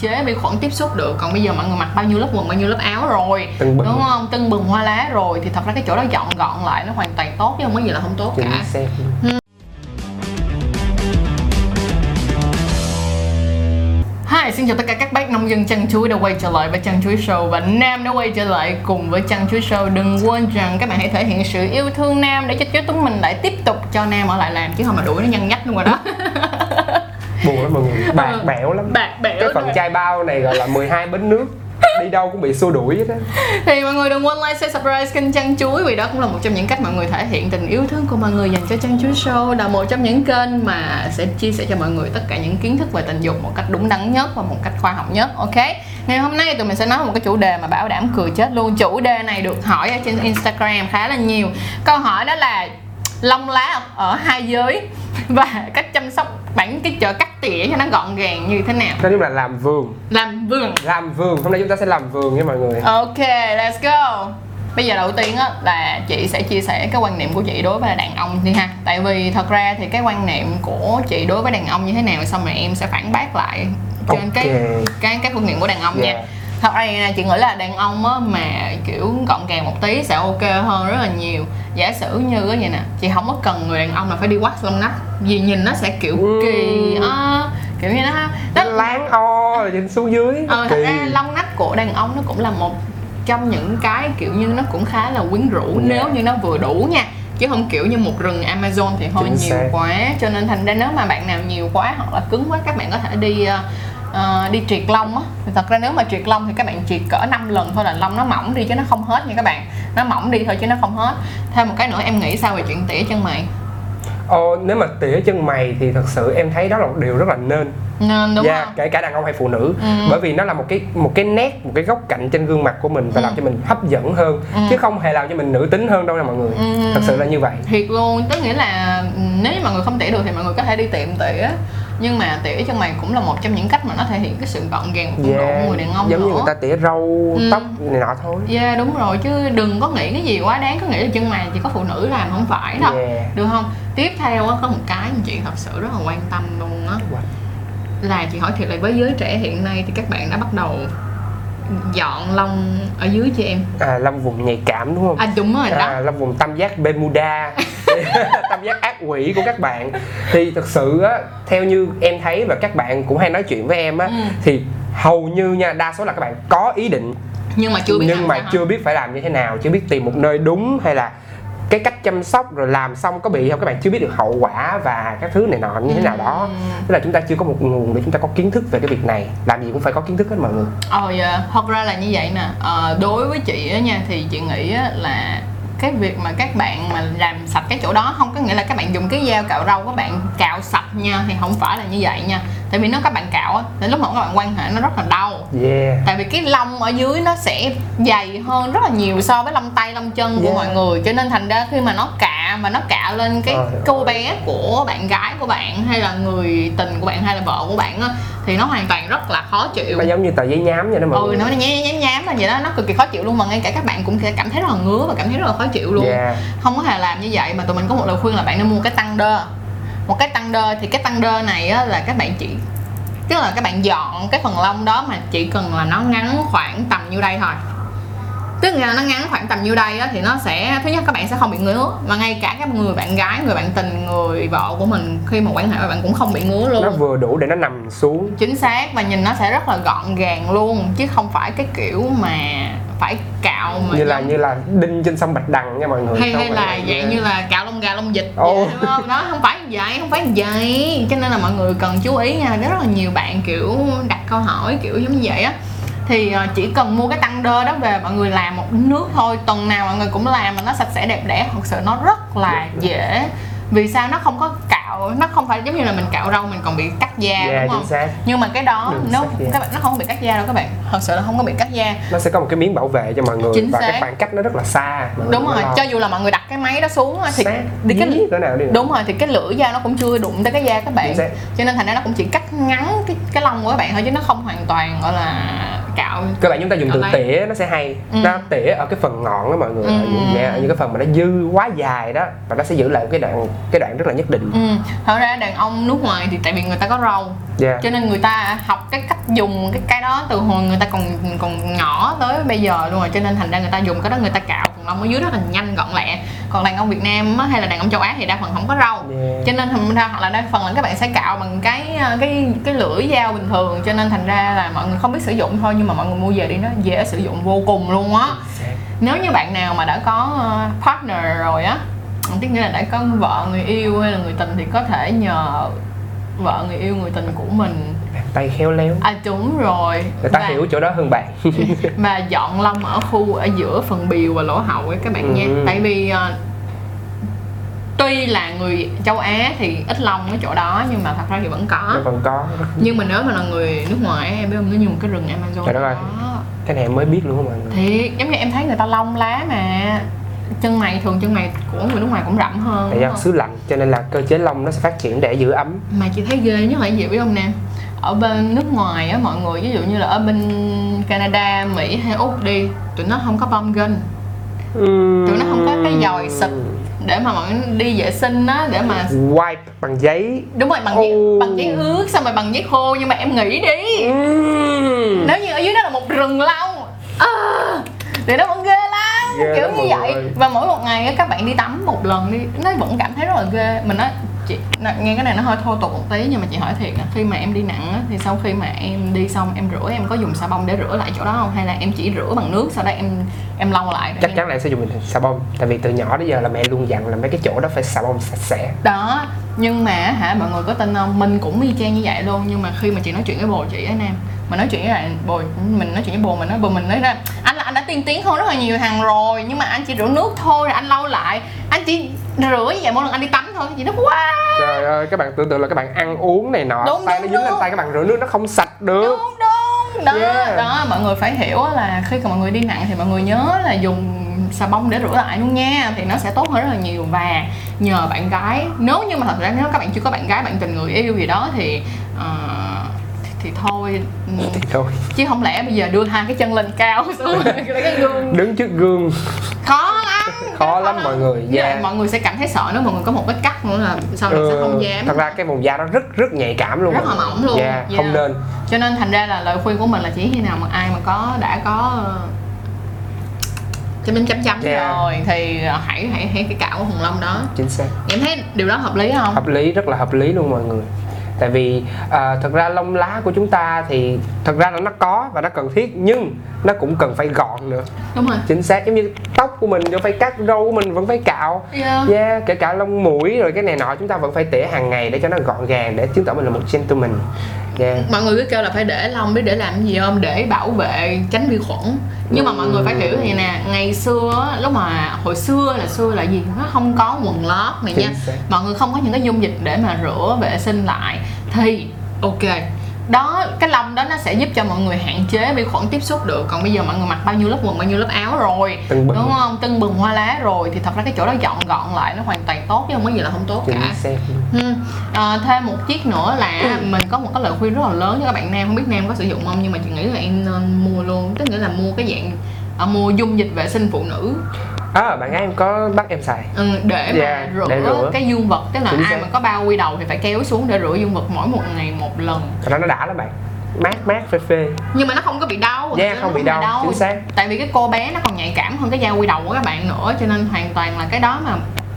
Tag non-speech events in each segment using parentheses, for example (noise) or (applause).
chế vi khuẩn tiếp xúc được còn bây giờ mọi người mặc bao nhiêu lớp quần bao nhiêu lớp áo rồi Tưng bừng. đúng không tưng bừng hoa lá rồi thì thật ra cái chỗ đó dọn gọn lại nó hoàn toàn tốt chứ không có gì là không tốt chính cả xác Hi, xin chào tất cả các bác nông dân chăn chuối đã quay trở lại với chăn chuối show và Nam đã quay trở lại cùng với chăn chuối show. Đừng quên rằng các bạn hãy thể hiện sự yêu thương Nam để cho chú chúng mình lại tiếp tục cho Nam ở lại làm chứ không mà đuổi nó nhăn nhách luôn rồi đó. (laughs) buồn lắm mọi người. Bạc Ừ. bẽo lắm. Bạc bẽo cái phần đó. chai bao này gọi là 12 bến nước. Đi đâu cũng bị xua đuổi hết á. Thì mọi người đừng quên like, share, subscribe kênh chăn chuối vì đó cũng là một trong những cách mọi người thể hiện tình yêu thương của mọi người dành cho chăn chuối show là một trong những kênh mà sẽ chia sẻ cho mọi người tất cả những kiến thức về tình dục một cách đúng đắn nhất và một cách khoa học nhất ok? Ngày hôm nay tụi mình sẽ nói một cái chủ đề mà bảo đảm cười chết luôn. Chủ đề này được hỏi ở trên instagram khá là nhiều. Câu hỏi đó là lông lá ở hai giới và cách chăm sóc bản cái chợ cắt tỉa cho nó gọn gàng như thế nào nói chung là làm vườn làm vườn làm vườn hôm nay chúng ta sẽ làm vườn nha mọi người Ok, let's go. Bây giờ đầu tiên á là chị sẽ chia sẻ cái quan niệm của chị đối với đàn ông đi ha. Tại vì thật ra thì cái quan niệm của chị đối với đàn ông như thế nào xong rồi em sẽ phản bác lại trên Ok. cái cái cái quan niệm của đàn ông nha. Yeah. Thật ra chị nghĩ là đàn ông á mà kiểu gọn gàng một tí sẽ ok hơn rất là nhiều. Giả sử như á vậy nè, chị không có cần người đàn ông là phải đi wax lông nách. Vì nhìn nó sẽ kiểu Ừ. kỳ á, kiểu như nó nó láng o rồi trên xuống dưới ờ, thật ra lông nách của đàn ông nó cũng là một trong những cái kiểu như nó cũng khá là quyến rũ Yeah. nếu như nó vừa đủ nha chứ không kiểu như một rừng Amazon thì hơi Chính nhiều xác. quá cho nên thành ra nếu mà bạn nào nhiều quá hoặc là cứng quá các bạn có thể đi ờ, đi triệt lông á thật ra nếu mà triệt lông thì các bạn triệt cỡ 5 lần thôi là lông nó mỏng đi chứ nó không hết nha các bạn nó mỏng đi thôi chứ nó không hết. Thêm một cái nữa em nghĩ sao về chuyện tỉa chân mày? Ồ, nếu mà tỉa chân mày thì thật sự em thấy đó là một điều rất là nên. Nên đúng Dạ, không? kể cả đàn ông hay phụ nữ. Ừ. bởi vì nó là một cái một cái nét một cái góc cạnh trên gương mặt của mình và Ừ. làm cho mình hấp dẫn hơn. Ừ. chứ không hề làm cho mình nữ tính hơn đâu nha mọi người. Ừ. thật sự là như vậy. Thiệt luôn tức nghĩa là nếu như mọi người không tỉa được thì mọi người có thể đi tiệm tỉa nhưng mà tỉa chân mày cũng là một trong những cách mà nó thể hiện cái sự gọn gàng độ của người đàn ông giống nữa. như người ta tỉa râu Ừ. tóc này nọ thôi. Yeah đúng rồi chứ đừng có nghĩ cái gì quá đáng có nghĩ là chân mày chỉ có phụ nữ làm không phải đâu. Yeah. được không? Tiếp theo á có một cái mà chị thật sự rất là quan tâm luôn á. Là chị hỏi thiệt là với giới trẻ hiện nay thì các bạn đã bắt đầu dọn lông ở dưới cho em. À lâm vùng nhạy cảm đúng không? À đúng rồi đó. à, lâm vùng tam giác Bermuda. (laughs) (laughs) Tam giác ác quỷ của các bạn. Thì thực sự á theo như em thấy và các bạn cũng hay nói chuyện với em á Ừ. thì hầu như nha đa số là các bạn có ý định. Nhưng mà chưa biết nhưng mà sao hả? chưa biết phải làm như thế nào chưa biết tìm một nơi đúng hay là cái cách chăm sóc rồi làm xong có bị không? Các bạn chưa biết được hậu quả và các thứ này nọ như thế nào đó. Ừ. tức là chúng ta chưa có một nguồn để chúng ta có kiến thức về cái việc này. Làm gì cũng phải có kiến thức hết mọi người. Ờ dạ, thật ra là như vậy nè. Ờ, Đối với chị á nha thì chị nghĩ á là cái việc mà các bạn mà làm sạch cái chỗ đó không có nghĩa là các bạn dùng cái dao cạo râu các bạn cạo sạch nha thì không phải là như vậy nha. Tại vì nếu các bạn cạo á thì lúc mà các bạn quan hệ nó rất là đau. Yeah. Tại vì cái lông ở dưới nó sẽ dày hơn rất là nhiều so với lông tay lông chân của Yeah. mọi người. Cho nên thành ra khi mà nó cạ mà nó cạ lên cái cô bé của bạn gái của bạn hay là người tình của bạn hay là vợ của bạn á thì nó hoàn toàn rất là khó chịu. Nó giống như tờ giấy nhám vậy đó mọi ừ người. nó nhám nhám nhám là vậy đó nó cực kỳ khó chịu luôn mà ngay cả các bạn cũng sẽ cảm thấy rất là ngứa và cảm thấy rất là khó chịu luôn. Yeah. không có hề làm như vậy mà tụi mình có một lời khuyên là bạn nên mua cái tăng đơ. Một cái tăng đơ thì cái tăng đơ này á, là các bạn chỉ tức là các bạn dọn cái phần lông đó mà chỉ cần là nó ngắn khoảng tầm nhiêu đây thôi tức là nó ngắn khoảng tầm nhiêu đây á, thì nó sẽ thứ nhất các bạn sẽ không bị ngứa. Mà ngay cả các người bạn gái người bạn tình người vợ của mình khi mà quan hệ với bạn cũng không bị ngứa luôn. Nó vừa đủ để nó nằm xuống. Chính xác và nhìn nó sẽ rất là gọn gàng luôn chứ không phải cái kiểu mà phải cạo mà như là như là đinh trên sông bạch đằng nha mọi người. Hay hay là dạng như là cạo lông gà lông vịt đúng không? Đó không phải vậy không phải vậy. Cho nên là mọi người cần chú ý nha rất là nhiều bạn kiểu đặt câu hỏi kiểu giống như vậy á thì ờ, chỉ cần mua cái tăng đơ đó về mọi người làm một nước thôi. Tuần nào mọi người cũng làm mà nó sạch sẽ đẹp đẽ. Thật sự nó rất là dễ. Vì sao? Nó không có cạo nó không phải giống như là mình cạo râu mình còn bị cắt da Yeah, đúng không? xác. nhưng mà cái đó nó da. các bạn nó không có bị cắt da đâu các bạn. Thật sự là không có bị cắt da. Nó sẽ có một cái miếng bảo vệ cho mọi người Chính và xác. cái khoảng cách nó rất là xa. Đúng rồi cho dù là mọi người đặt cái máy đó xuống thì Sát, thì cái dí cỡ nào đi. đúng rồi thì cái lưỡi dao nó cũng chưa đụng tới cái da các bạn. Xác. cho nên thành ra nó cũng chỉ cắt ngắn cái cái lông của các bạn thôi chứ nó không hoàn toàn gọi là cạo. Các bạn chúng ta dùng từ tỉa nó sẽ hay. Ừ. nó tỉa ở cái phần ngọn đó mọi người. Ừ, những, những cái phần mà nó dư quá dài đó và nó sẽ giữ lại cái đoạn cái đoạn rất là nhất định. Ừ. thật ra đàn ông nước ngoài thì tại vì người ta có râu yeah. cho nên người ta học cái cách dùng cái cái đó từ hồi người ta còn còn nhỏ tới bây giờ luôn rồi. Cho nên thành ra người ta dùng cái đó người ta cạo phần lông ở dưới rất là nhanh gọn lẹ. Còn đàn ông Việt Nam á, hay là đàn ông châu Á thì đa phần không có râu. Yeah. cho nên thành ra hoặc là đa phần là các bạn sẽ cạo bằng cái cái cái lưỡi dao bình thường. Cho nên thành ra là mọi người không biết sử dụng thôi nhưng mà mọi người mua về đi nó dễ sử dụng vô cùng luôn á. Nếu như bạn nào mà đã có ờ, partner rồi á tức nghĩa là đã có vợ người yêu hay là người tình thì có thể nhờ vợ người yêu người tình của mình. Tay khéo léo. À đúng rồi. Người ta và, hiểu chỗ đó hơn bạn. (laughs) Và dọn lông ở khu ở giữa phần bìu và lỗ hậu ấy các bạn nha. Ừ. tại vì ờ, tuy là người châu Á thì ít lông ở chỗ đó nhưng mà thật ra thì vẫn nó có còn có. Rất- nhưng mà nếu mà là người nước ngoài em biết không? Nó như một cái rừng Amazon Trời đất ơi. cái này em mới biết luôn mọi người thiệt giống như em thấy người ta lông lá mà chân mày thường chân mày của người nước ngoài cũng rậm hơn tại do xứ lạnh cho nên là cơ chế lông nó sẽ phát triển để giữ ấm. Mà chị thấy ghê nhất là gì biết không nè? Ở bên nước ngoài á mọi người ví dụ như là ở bên Canada Mỹ hay Úc đi tụi nó không có bơm gân. Tụi nó không có cái dòi xịt. để mà mọi người đi vệ sinh á để mà wipe bằng giấy. Đúng rồi bằng giấy Ồ. bằng giấy ướt xong rồi bằng giấy khô nhưng mà em nghĩ đi. Ừm. nếu như ở dưới đó là một rừng lông. À, thì nó vẫn ghê Ghê kiểu như vậy. người. và mỗi một ngày các bạn đi tắm một lần đi nó vẫn cảm thấy rất là ghê. Mình nói chị nghe cái này nó hơi thô tục một tí nhưng mà chị hỏi thiệt khi mà em đi nặng thì sau khi mà em đi xong em rửa em có dùng xà bông để rửa lại chỗ đó không? Hay là em chỉ rửa bằng nước sau đó em em lau lại chắc chắn là em sẽ dùng xà bông. Tại vì từ nhỏ đến giờ là mẹ luôn dặn là mấy cái chỗ đó phải xà bông sạch sẽ. Đó nhưng mà hả mọi người có tin không? Mình cũng y chang như vậy luôn. Nhưng mà khi mà chị nói chuyện với bồ chị á nam mà nói chuyện với lại bồ mình nói chuyện với bồ mình nói bồ mình nói ra tiên tiến hơn rất là nhiều thằng rồi. Nhưng mà anh chỉ rửa nước thôi rồi anh lau lại. Anh chỉ rửa như vậy mỗi lần anh đi tắm thôi chị nói wow! Trời ơi các bạn tưởng tượng là các bạn ăn uống này nọ Đúng, tay đúng, nó dính lên đúng. tay các bạn rửa nước nó không sạch được. Đúng đúng. Đó Yeah. đó mọi người phải hiểu là khi mà mọi người đi nặng thì mọi người nhớ là dùng xà bông để rửa lại luôn nha thì nó sẽ tốt hơn rất là nhiều. Và nhờ bạn gái nếu như mà thật ra nếu các bạn chưa có bạn gái bạn tình người yêu gì đó thì ờ, thì, thôi. Ừ, thì thôi. Chứ không lẽ bây giờ đưa hai cái chân lên cao lấy cái gương. Đứng trước gương. Khó lắm. Khó lắm mọi người yeah. mọi người sẽ cảm thấy sợ nếu mọi người có một vết cắt nữa là sau này sẽ không dám. Ừ, thật ra cái vùng da đó rất rất nhạy cảm luôn. Rất là mỏng luôn. yeah, Yeah. không nên. Cho nên thành ra là lời khuyên của mình là chỉ khi nào mà ai mà có đã có ờ, cho mình chấm chấm Yeah. rồi thì ờ, hãy hãy hãy cái cạo của hùng lông đó. Chính xác. Em thấy điều đó hợp lý không? Hợp lý rất là hợp lý luôn mọi người tại vì à, thật ra lông lá của chúng ta thì thật ra là nó có và nó cần thiết nhưng nó cũng cần phải gọn nữa. Đúng rồi. Chính xác giống như tóc của mình vẫn phải cắt râu của mình vẫn phải cạo. Yeah. yeah, kể cả lông mũi rồi cái này nọ chúng ta vẫn phải tỉa hàng ngày để cho nó gọn gàng để chứng tỏ mình là một gentleman yeah. mọi người cứ kêu là phải để lông biết để làm cái gì không? Để bảo vệ tránh vi khuẩn. Nhưng mà mọi người phải hiểu thì nè ngày xưa lúc mà hồi xưa là xưa là gì? Nó không có quần lót này nha. Mọi người không có những cái dung dịch để mà rửa vệ sinh lại. Thì ok đó cái lông đó nó sẽ giúp cho mọi người hạn chế vi khuẩn tiếp xúc được. Còn bây giờ mọi người mặc bao nhiêu lớp quần bao nhiêu lớp áo rồi đúng không? Tưng bừng hoa lá rồi. Thì thật ra cái chỗ đó dọn gọn lại nó hoàn toàn tốt chứ không có gì là không tốt chính cả. Ừ. À, thêm một chiếc nữa là mình có một cái lời khuyên rất là lớn cho các bạn nam. Không biết nam có sử dụng không nhưng mà chị nghĩ là em nên mua luôn. Tức nghĩa là mua cái dạng à, mua dung dịch vệ sinh phụ nữ à, bạn gái em có bắt em xài ừ, để mà Yeah, rửa, để rửa. cái dương vật tức là Chính ai xác. mà có bao quy đầu thì phải kéo xuống để rửa dương vật mỗi một ngày một lần thật ra nó đã lắm bạn mát mát phê phê nhưng mà nó không có bị đau Yeah, Nó không bị hề đau, chính xác. tại vì cái cô bé nó còn nhạy cảm hơn cái da quy đầu của các bạn nữa cho nên hoàn toàn là cái đó mà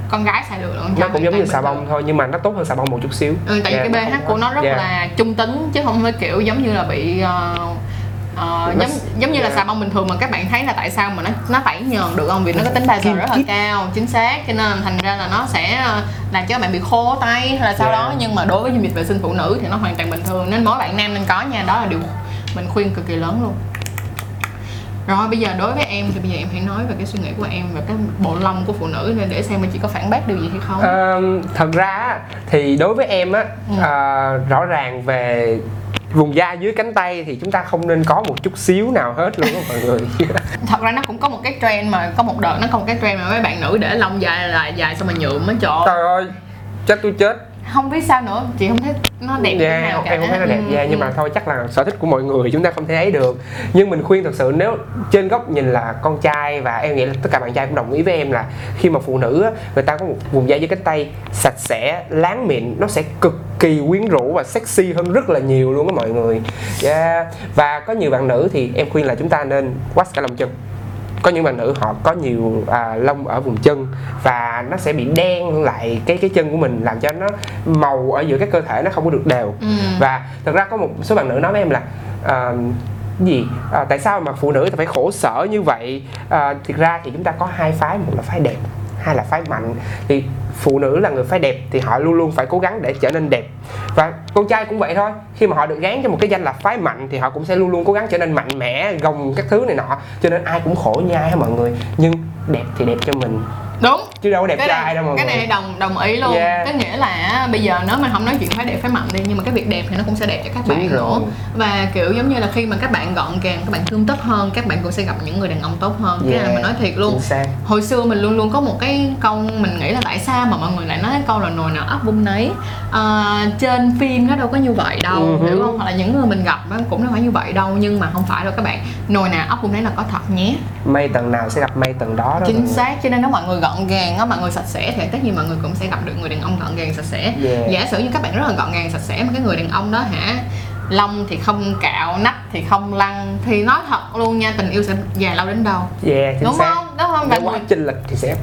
con gái xài được nó cũng giống như xà bông thôi nhưng mà nó tốt hơn xà bông một chút xíu Ừ, tại vì Yeah, cái pH của nó rất Yeah. là trung tính chứ không phải kiểu giống như là bị ờ, ờ, giống giống như là yeah. xà bông bình thường mà các bạn thấy là tại sao mà nó nó tẩy nhờn được không? Vì nó có tính Kim rất là cao chính xác. Cho nên thành ra là nó sẽ ờ, làm cho các bạn bị khô tay hay là sau Yeah. đó nhưng mà đối với dung dịch vệ sinh phụ nữ thì nó hoàn toàn bình thường. Nên mỗi bạn nam nên có nha. Đó là điều mình khuyên cực kỳ lớn luôn. Rồi bây giờ đối với em thì bây giờ em hãy nói về cái suy nghĩ của em về cái bộ lông của phụ nữ nên để xem mà chị có phản bác điều gì hay không. Ờ, thật ra thì đối với em á Ừ. ờ, rõ ràng về vùng da dưới cánh tay thì chúng ta không nên có một chút xíu nào hết luôn á mọi người. (laughs) Thật ra nó cũng có một cái trend mà có một đợt nó có một cái trend mà mấy bạn nữ để lông dài là dài xong mà nhuộm á trời trời ơi chết tôi chết không biết sao nữa chị không thấy nó đẹp yeah, thế nào cả em không thấy nó đẹp Ừ, yeah, nhưng ừ. mà thôi chắc là sở thích của mọi người chúng ta không thể ấy được nhưng mình khuyên thật sự nếu trên góc nhìn là con trai và em nghĩ là tất cả bạn trai cũng đồng ý với em là khi mà phụ nữ người ta có một vùng da dưới cánh tay sạch sẽ láng mịn nó sẽ cực kỳ quyến rũ và sexy hơn rất là nhiều luôn á mọi người yeah. và có nhiều bạn nữ thì em khuyên là chúng ta nên wash cả lông chân có những bạn nữ họ có nhiều à, lông ở vùng chân và nó sẽ bị đen lại cái cái chân của mình làm cho nó màu ở giữa các cơ thể nó không có được đều. Ừ. và thật ra có một số bạn nữ nói với em là à, gì? À, tại sao mà phụ nữ phải khổ sở như vậy? À, thực ra thì chúng ta có hai phái một là phái đẹp hay là phái mạnh, thì phụ nữ là người phái đẹp thì họ luôn luôn phải cố gắng để trở nên đẹp. Và con trai cũng vậy thôi, khi mà họ được gán cho một cái danh là phái mạnh thì họ cũng sẽ luôn luôn cố gắng trở nên mạnh mẽ, gồng các thứ này nọ, cho nên ai cũng khổ như ai hết mọi người. Nhưng đẹp thì đẹp cho mình đúng. Chứ đâu có đẹp cái trai này, đâu mọi cái này đồng đồng ý luôn. Yeah. có nghĩa là bây giờ nếu mà không nói chuyện phái đẹp phái mạnh đi nhưng mà cái việc đẹp thì nó cũng sẽ đẹp cho các Đúng bạn rồi. nữa và kiểu giống như là khi mà các bạn gọn gàng các bạn tươm tất hơn các bạn cũng sẽ gặp những người đàn ông tốt hơn. Cái Yeah. này mình nói thiệt luôn. Hồi xưa mình luôn luôn có một cái câu mình nghĩ là tại sao mà mọi người lại nói cái câu là nồi nào ấp vung nấy. À, trên phim nó đâu có như vậy đâu hứ. hiểu không? Hoặc là những người mình gặp á, cũng đâu phải như vậy đâu nhưng mà không phải đâu các bạn. Nồi nào ấp vung nấy là có thật nhé. Mây tầng nào sẽ gặp mây tầng đó đó chính xác cho nên nếu mọi người gọn gàng á mọi người sạch sẽ thì tất nhiên mọi người cũng sẽ gặp được người đàn ông gọn gàng sạch sẽ. Yeah. giả sử như các bạn rất là gọn gàng sạch sẽ mà cái người đàn ông đó hả lông thì không cạo nách thì không lăn thì nói thật luôn nha tình yêu sẽ dài lâu đến đâu. Yeah đúng xác. không? Đúng không? Nếu quá chênh lệch thì sẽ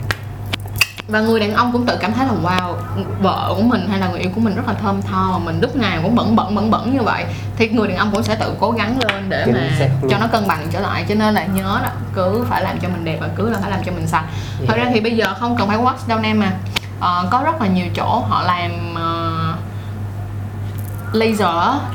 và người đàn ông cũng tự cảm thấy là wow vợ của mình hay là người yêu của mình rất là thơm tho mà mình lúc nào cũng bẩn bẩn bẩn bẩn như vậy. Thì người đàn ông cũng sẽ tự cố gắng lên để Chính mà cho nó cân bằng trở lại. Cho nên là nhớ là cứ phải làm cho mình đẹp và cứ là phải làm cho mình sạch. Thật ra Yeah. thì bây giờ không cần phải wash đâu em à. Ờ, có rất là nhiều chỗ họ làm ờ, laser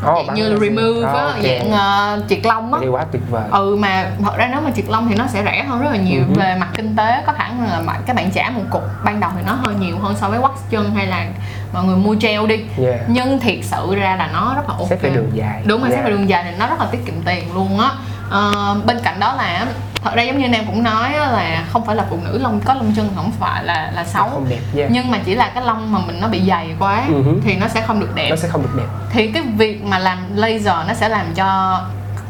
Ồ, dạng như là remove á, Ok. dạng ờ, triệt lông á. Quá tuyệt vời. Ừ mà thật ra nếu mà triệt lông thì nó sẽ rẻ hơn rất là nhiều. Hứ. về mặt kinh tế có khả năng là mà các bạn trả một cục ban đầu thì nó hơi nhiều hơn so với wax chân hay là mọi người mua gel đi. Yeah. Nhưng thiệt sự ra là nó rất là ok xét về đường dài. Đúng rồi yeah. xét về đường dài thì nó rất là tiết kiệm tiền luôn á. Ờ, bên cạnh đó là thật ra giống như nam cũng nói á, là không phải là phụ nữ lông có lông chân không phải là là xấu không đẹp yeah. nhưng mà chỉ là cái lông mà mình nó bị dày quá hứ. thì nó sẽ không được đẹp nó sẽ không được đẹp thì cái việc mà làm laser nó sẽ làm cho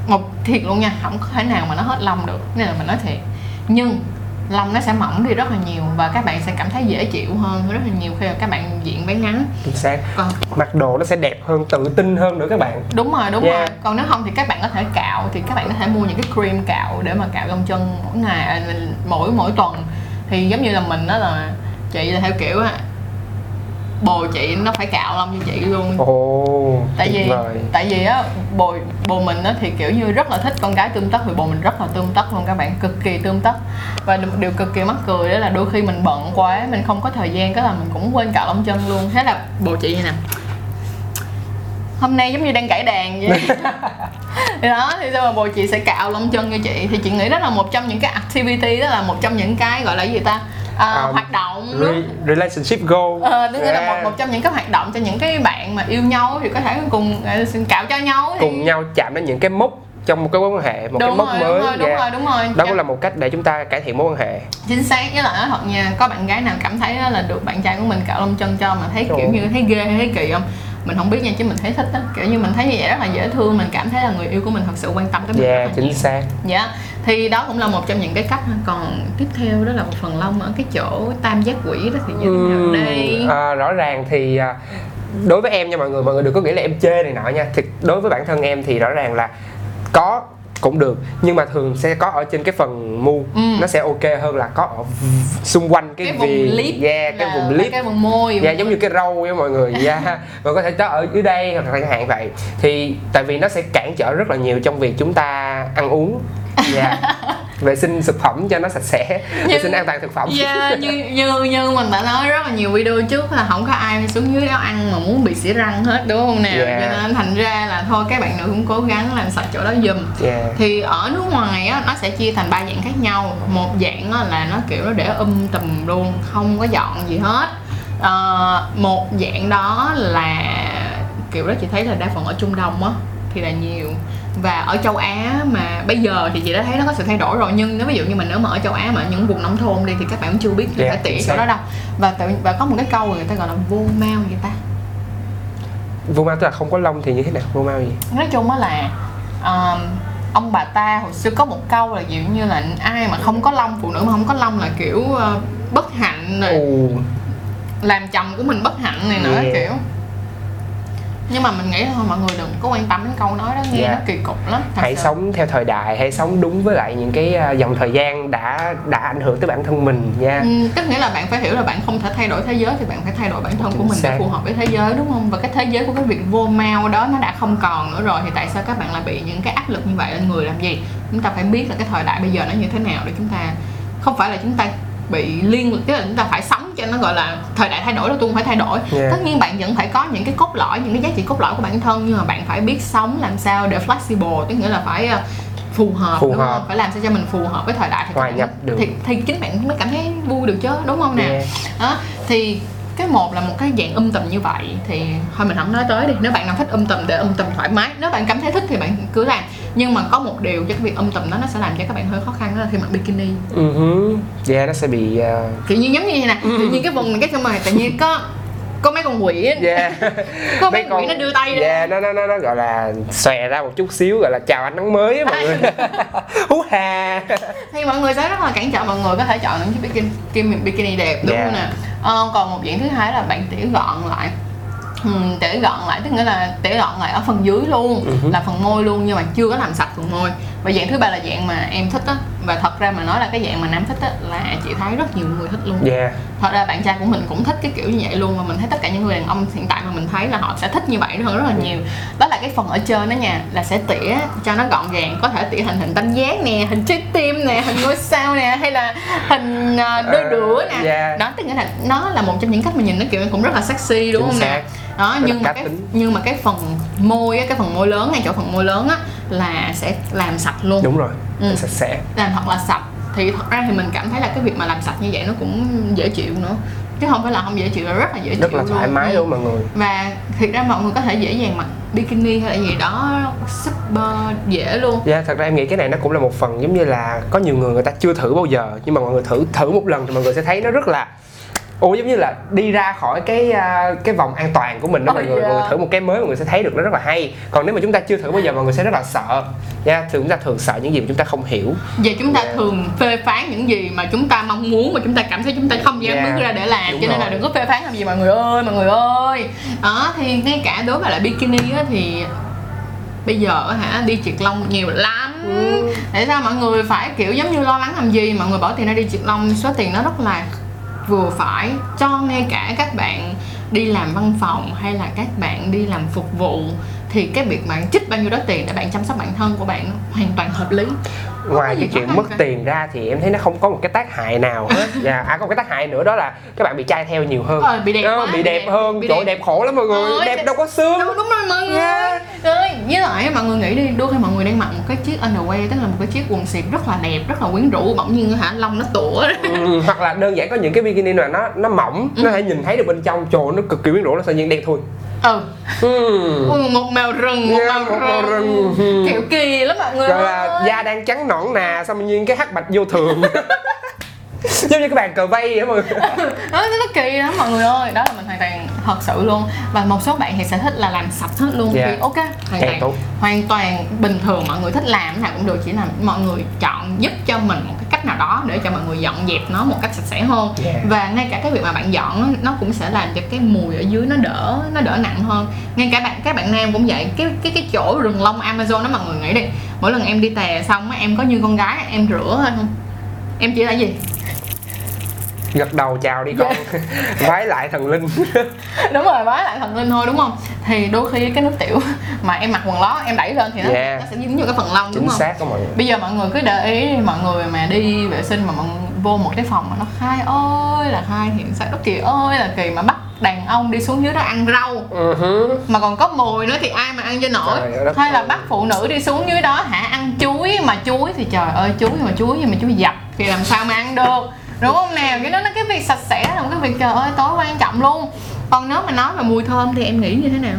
một thiệt luôn nha không có thể nào mà nó hết lông được nên là mình nói thiệt nhưng lông nó sẽ mỏng đi rất là nhiều và các bạn sẽ cảm thấy dễ chịu hơn rất là nhiều khi mà các bạn diện váy ngắn. Chính xác. Còn mặc đồ nó sẽ đẹp hơn tự tin hơn nữa các bạn. Đúng rồi đúng Yeah. rồi còn nếu không thì các bạn có thể cạo thì các bạn có thể mua những cái cream cạo để mà cạo lông chân mỗi ngày à, mỗi mỗi tuần. Thì giống như là mình đó là chị là theo kiểu á bồ chị nó phải cạo lông như chị luôn. Ồ tại vì vời. tại vì á bồ bồ mình á thì kiểu như rất là thích con gái tươm tất vì bồ mình rất là tươm tất luôn các bạn cực kỳ tươm tất. Và một điều cực kỳ mắc cười đó là đôi khi mình bận quá mình không có thời gian cái là mình cũng quên cạo lông chân luôn. Thế là bồ chị nè hôm nay giống như đang cãi đàn vậy. Thì (laughs) đó thì sao mà bồ chị sẽ cạo lông chân cho chị. Thì chị nghĩ đó là một trong những cái activity đó là một trong những cái gọi là gì ta Um, hoạt động đúng. Re- relationship goal. Ờ, tức nghĩa là Yeah. một, một trong những cái hoạt động cho những cái bạn mà yêu nhau thì có thể cùng xin cạo cho nhau thì cùng nhau chạm đến những cái mốc trong một cái mối quan hệ một cái đúng mốc rồi, mới. đúng rồi đúng Yeah. rồi đúng rồi. Đó cũng là một cách để chúng ta cải thiện mối quan hệ. Chính xác với lại thật nha có bạn gái nào cảm thấy là được bạn trai của mình cạo lông chân cho mà thấy Trời kiểu như thấy ghê hay thấy kỳ không mình không biết nha chứ mình thấy thích á. Kiểu như mình thấy như vậy rất là dễ thương mình cảm thấy là người yêu của mình thật sự quan tâm tới mình. Yeah chính nhiều xác. Dạ. Thì đó cũng là một trong những cái cách còn tiếp theo đó là một phần lông ở cái chỗ tam giác quỷ đó thì như thế nào đây? À, rõ ràng thì à, đối với em nha mọi người mọi người đừng có nghĩ là em chê này nọ nha. Thì đối với bản thân em thì rõ ràng là có cũng được. Nhưng mà thường sẽ có ở trên cái phần mu Ừ. nó sẽ ok hơn là có ở xung quanh cái, cái vùng lip yeah, cái vùng lip. cái vùng môi. Dạ giống như cái râu với mọi người. Yeah. Và có thể cho ở dưới đây hoặc là chẳng hạn vậy. Thì tại vì nó sẽ cản trở rất là nhiều trong việc chúng ta ăn uống Dạ. Vệ sinh thực phẩm cho nó sạch sẽ. Vệ Nhưng- sinh an toàn thực phẩm. Yeah, như như như mình đã nói rất là nhiều video trước là không có ai xuống dưới đó ăn mà muốn bị xỉa răng hết đúng không nào Yeah. cho nên thành ra là thôi các bạn nữ cũng cố gắng làm sạch chỗ đó giùm. Yeah. thì ở nước ngoài á nó sẽ chia thành ba dạng khác nhau. Một dạng á, là nó kiểu nó để um tùm luôn không có dọn gì hết. Ờ, một dạng đó là kiểu đó chị thấy là đa phần ở trung đông á thì là nhiều và ở châu Á mà bây giờ thì chị đã thấy nó có sự thay đổi rồi. Nhưng nếu ví dụ như mình nếu mà ở châu Á mà những vùng nông thôn đi thì các bạn cũng chưa biết là Yeah, phải tỉa chính chỗ đó đâu. Và tự, và có một cái câu người ta gọi là vô mau vậy ta. Vô mau tức là không có lông thì như thế nào? Vô mau gì? Nói chung á là um, ông bà ta hồi xưa có một câu là kiểu như là ai mà không có lông phụ nữ mà không có lông là kiểu uh, bất hạnh rồi ồ. làm chồng của mình bất hạnh này nữa Yeah. kiểu nhưng mà mình nghĩ là thôi mọi người đừng có quan tâm đến câu nói đó nghe Yeah. nó kỳ cục lắm hãy sự. sống theo thời đại hãy sống đúng với lại những cái à, dòng thời gian đã đã ảnh hưởng tới bản thân mình nha Ừ, tức nghĩa là bạn phải hiểu là bạn không thể thay đổi thế giới thì bạn phải thay đổi bản thân của mình để xác. phù hợp với thế giới đúng không và cái thế giới của cái việc vô mau đó nó đã không còn nữa rồi thì tại sao các bạn lại bị những cái áp lực như vậy lên người làm gì chúng ta phải biết là cái thời đại bây giờ nó như thế nào để chúng ta không phải là chúng ta bị liên tức là chúng ta phải sống cho nó gọi là thời đại thay đổi đâu tôi không phải thay đổi Yeah. tất nhiên bạn vẫn phải có những cái cốt lõi những cái giá trị cốt lõi của bản thân nhưng mà bạn phải biết sống làm sao để flexible tức nghĩa là phải ờ, phù hợp Phù đúng hợp. không phải làm sao cho mình phù hợp với thời đại thì Hòa nhập được. thì, thì chính bạn mới cảm thấy vui được chứ đúng không nè Yeah. đó thì cái một là một cái dạng um tùm như vậy thì thôi mình không nói tới đi nếu bạn nào thích um tùm để um tùm thoải mái nếu bạn cảm thấy thích thì bạn cứ làm nhưng mà có một điều cho cái việc um tùm đó nó sẽ làm cho các bạn hơi khó khăn đó là khi mặc bikini. Ừ hứ. yeah nó sẽ bị à, kiểu như giống như vậy nè tự nhiên cái vùng này cái xong rồi tự nhiên có có mấy con quỷ. Á, yeah (laughs) có mấy con quỷ nó đưa tay yeah nó nó nó nó gọi là xòe ra một chút xíu gọi là chào ánh nắng mới á mọi người. (laughs) Hú hà thì mọi người sẽ rất là cản trở mọi người có thể chọn những chiếc bikini, bikini, đẹp đúng Yeah. không nè? Ờ, còn một dạng thứ hai là bạn tỉa gọn lại Ừ, tỉa gọn lại tức nghĩa là tỉa gọn lại ở phần dưới luôn hứ. là phần môi luôn nhưng mà chưa có làm sạch phần môi. Và dạng thứ ba là dạng mà em thích á và thật ra mà nói là cái dạng mà nam thích á là chị thấy rất nhiều người thích luôn. Yeah thật ra bạn trai của mình cũng thích cái kiểu như vậy luôn và mình thấy tất cả những người đàn ông hiện tại mà mình thấy là họ sẽ thích như vậy hơn rất là nhiều. Đó là cái phần ở trên đó nha là sẽ tỉa cho nó gọn gàng có thể tỉa hình hình tam giác nè hình trái tim nè hình ngôi sao nè hay là hình à, đôi Ờ, đũa nè. yeah. đó tức nghĩa là nó là một trong những cách mà nhìn nó kiểu cũng rất là sexy đúng Chính không nè. Đó nhưng mà cá cái tính. nhưng mà cái phần môi á cái phần môi lớn ngay chỗ phần môi lớn á là sẽ làm sạch luôn đúng rồi Ừ. sạch sẽ làm thật là sạch thì thật ra thì mình cảm thấy là cái việc mà làm sạch như vậy nó cũng dễ chịu nữa chứ không phải là không dễ chịu là rất là dễ chịu rất là thoải luôn. mái Ừ. luôn mọi người và thiệt ra mọi người có thể dễ dàng mặc bikini hay là gì đó super dễ luôn Dạ, thật ra em nghĩ cái này nó cũng là một phần giống như là có nhiều người người ta chưa thử bao giờ nhưng mà mọi người thử thử một lần thì mọi người sẽ thấy nó rất là Ủa giống như là đi ra khỏi cái à, cái vòng an toàn của mình đó Oh, mọi người, mọi người thử một cái mới mọi người sẽ thấy được nó rất là hay còn nếu mà chúng ta chưa thử bao giờ mọi người sẽ rất là sợ nha thường chúng ta thường sợ những gì mà chúng ta không hiểu Vậy chúng ta Yeah. thường phê phán những gì mà chúng ta mong muốn mà chúng ta cảm thấy chúng ta không dám Yeah. bước ra để làm Đúng cho nên là rồi. đừng có phê phán làm gì mọi người ơi mọi người ơi đó thì ngay cả đối với lại bikini á thì bây giờ hả đi triệt lông nhiều lắm Ừ. để sao mọi người phải kiểu giống như lo lắng làm gì mọi người bỏ tiền ra đi triệt lông số tiền nó rất là vừa phải cho ngay cả các bạn đi làm văn phòng hay là các bạn đi làm phục vụ thì cái việc bạn trích bao nhiêu đó tiền để bạn chăm sóc bản thân của bạn hoàn toàn hợp lý. Ngoài cái chuyện mất cả. tiền ra thì em thấy nó không có một cái tác hại nào hết. (laughs) Dạ à có một cái tác hại nữa đó là các bạn bị trai theo nhiều hơn. Ờ, bị đẹp Ờ, quá, bị đẹp đẹp, hơn. bị trời đẹp. đẹp khổ lắm mọi người. Ờ, đẹp đẹp- đâu có xương. đúng đúng rồi mọi người. Yeah. ơi với lại mọi người nghĩ đi đôi khi mọi người đang mặc một cái chiếc underwear tức là một cái chiếc quần xịt rất là đẹp rất là quyến rũ bỗng nhiên hả lông nó tủa. Ừ, hoặc là đơn giản có những cái bikini mà nó nó mỏng Ừ. nó thể nhìn thấy được bên trong. Trời nó cực kỳ quyến rũ nó tự nhiên đen thui ừ ừ. Ừ, một màu rừng một Yeah, màu một màu rừng. rừng. kiểu kỳ lắm mọi người rồi là da đang trắng nõn nà xong nhiên cái hắc bạch vô thường. (laughs) Giống như cái bàn cờ vây vậy mọi người. (laughs) Đó nó kỳ lắm mọi người ơi. Đó là mình hoàn toàn thật sự luôn. Và một số bạn thì sẽ thích là làm sạch hết luôn. Yeah. thì ok hoàn toàn hoàn toàn bình thường mọi người thích làm thế nào cũng được. Chỉ là mọi người chọn giúp cho mình một cách nào đó để cho mọi người dọn dẹp nó một cách sạch sẽ hơn. Yeah. và ngay cả cái việc mà bạn dọn nó cũng sẽ làm cho cái mùi ở dưới nó đỡ nó đỡ nặng hơn. Ngay cả bạn các bạn nam cũng vậy. Cái cái cái chỗ rừng lông Amazon đó mọi người nghĩ đi. Mỗi lần em đi tè xong á em có như con gái em rửa thôi không? Em chỉ là gì gật đầu chào đi con. (laughs) Vái lại thần linh. (laughs) Đúng rồi bái lại thần linh thôi đúng không? Thì đôi khi cái nước tiểu (laughs) mà em mặc quần lót em đẩy lên thì nó, Yeah. nó sẽ dính vô cái phần lông đúng chính không? xác đó mọi người. Bây giờ mọi người cứ để ý mọi người mà đi vệ sinh mà mọi người vô một cái phòng mà nó khai ơi là khai hiện sao nó kỳ ơi là kỳ. Mà bắt đàn ông đi xuống dưới đó ăn rau. Hứ. mà còn có mùi nữa thì ai mà ăn cho nổi? Trời đất hay là bắt phụ nữ đi xuống dưới đó hả? Ăn chuối mà chuối thì trời ơi chuối mà chuối nhưng mà chuối dập. Thì làm sao mà ăn được đúng không nào? Cái đó nó cái việc sạch sẽ là một cái việc trời ơi tối quan trọng luôn. Còn nếu mà nói về mùi thơm thì em nghĩ như thế nào?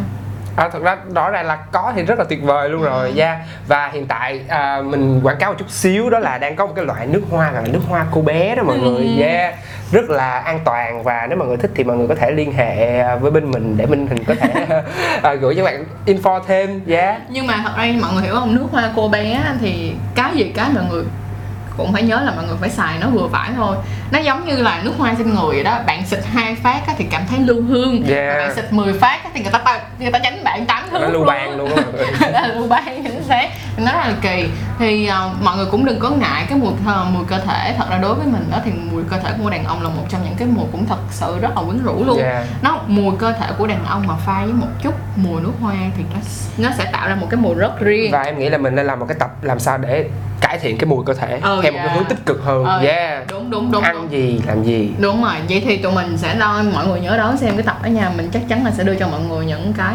À, thật ra rõ ràng là có thì rất là tuyệt vời luôn rồi nha và hiện tại à, mình quảng cáo một chút xíu đó là đang có một cái loại nước hoa gọi là nước hoa cô bé đó mọi người yeah rất là an toàn và nếu mọi người thích thì mọi người có thể liên hệ với bên mình để bên mình có thể (laughs) à, gửi cho bạn info thêm yeah nhưng mà thật ra mọi người hiểu không? Nước hoa cô bé thì cái gì cái mọi người cũng phải nhớ là mọi người phải xài nó vừa phải thôi. Nó giống như là nước hoa trên người vậy đó bạn xịt hai phát á thì cảm thấy lưu hương Yeah. Bạn xịt 10 phát á thì người ta ta- người ta tránh bạn tám nó lưu ban luôn là (laughs) lưu ban chính xác. Nó rất là kỳ. Thì ờ, mọi người cũng đừng có ngại cái mùi thơm mùi cơ thể. Thật ra đối với mình đó thì mùi cơ thể của đàn ông là một trong những cái mùi cũng thật sự rất là quyến rũ luôn. Yeah. nó mùi cơ thể của đàn ông mà pha với một chút mùi nước hoa thì nó nó sẽ tạo ra một cái mùi rất riêng. Và em nghĩ là mình nên làm một cái tập làm sao để cải thiện cái mùi cơ thể Ờ, theo một cái yeah. hướng tích cực hơn Ờ, yeah đúng đúng đúng, ăn đúng. gì làm gì Đúng rồi, vậy thì tụi mình sẽ đo mọi người nhớ đón xem cái tập đó nha Mình chắc chắn là sẽ đưa cho mọi người những cái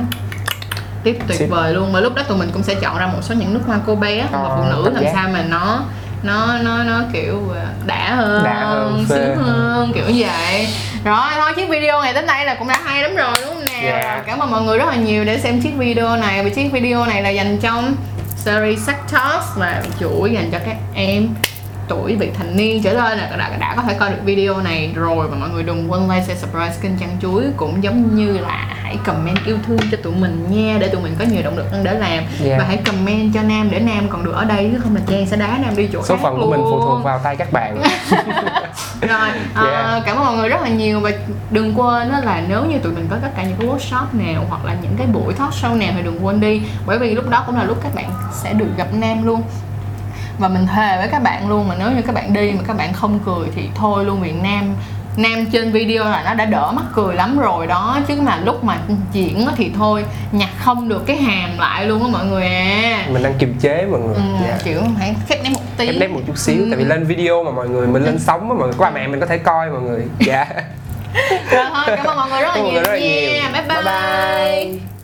tiếp tuyệt Tip. vời luôn Và lúc đó tụi mình cũng sẽ chọn ra một số những nước hoa cô bé hoặc là Ờ, phụ nữ làm giác. sao mà nó nó nó nó kiểu ờ, đã hơn, Đã hơn, sướng hơn. kiểu vậy rồi thôi chiếc video này đến đây là cũng đã hay lắm rồi đúng không nè Yeah. Rồi, cảm ơn mọi người rất là nhiều để xem chiếc video này và chiếc video này là dành trong series sắc toss và chuỗi dành cho các em tuổi vị thành niên trở lên là đã, đã có thể coi được video này rồi và mọi người đừng quên like, share, subscribe kênh Chăn Chuối. Cũng giống như là hãy comment yêu thương cho tụi mình nha để tụi mình có nhiều động lực hơn để làm. Yeah. và hãy comment cho Nam để Nam còn được ở đây chứ không là Trang sẽ đá Nam đi chỗ số khác phận của mình phụ thuộc vào tay các bạn. (laughs) Rồi Yeah. cảm ơn mọi người rất là nhiều và đừng quên là nếu như tụi mình có tất cả những cái workshop nào hoặc là những cái buổi talk show nào thì đừng quên đi bởi vì lúc đó cũng là lúc các bạn sẽ được gặp Nam luôn và mình thề với các bạn luôn mà nếu như các bạn đi mà các bạn không cười thì thôi luôn vì Nam Nam trên video là nó đã đỡ mắc cười lắm rồi đó. Chứ mà lúc mà diễn thì thôi nhặt không được cái hàm lại luôn á mọi người à. Mình đang kiềm chế mọi người. Ừ, yeah. kiểu hãy khép nép một tí. Em nét một chút xíu Ừ. tại vì lên video mà mọi người mình lên sóng á mọi người ba mẹ mình có thể coi mọi người. Dạ. Rồi thôi cảm ơn mọi người rất là mọi nhiều người rất là nha. nhiều. Bye bye, bye, bye.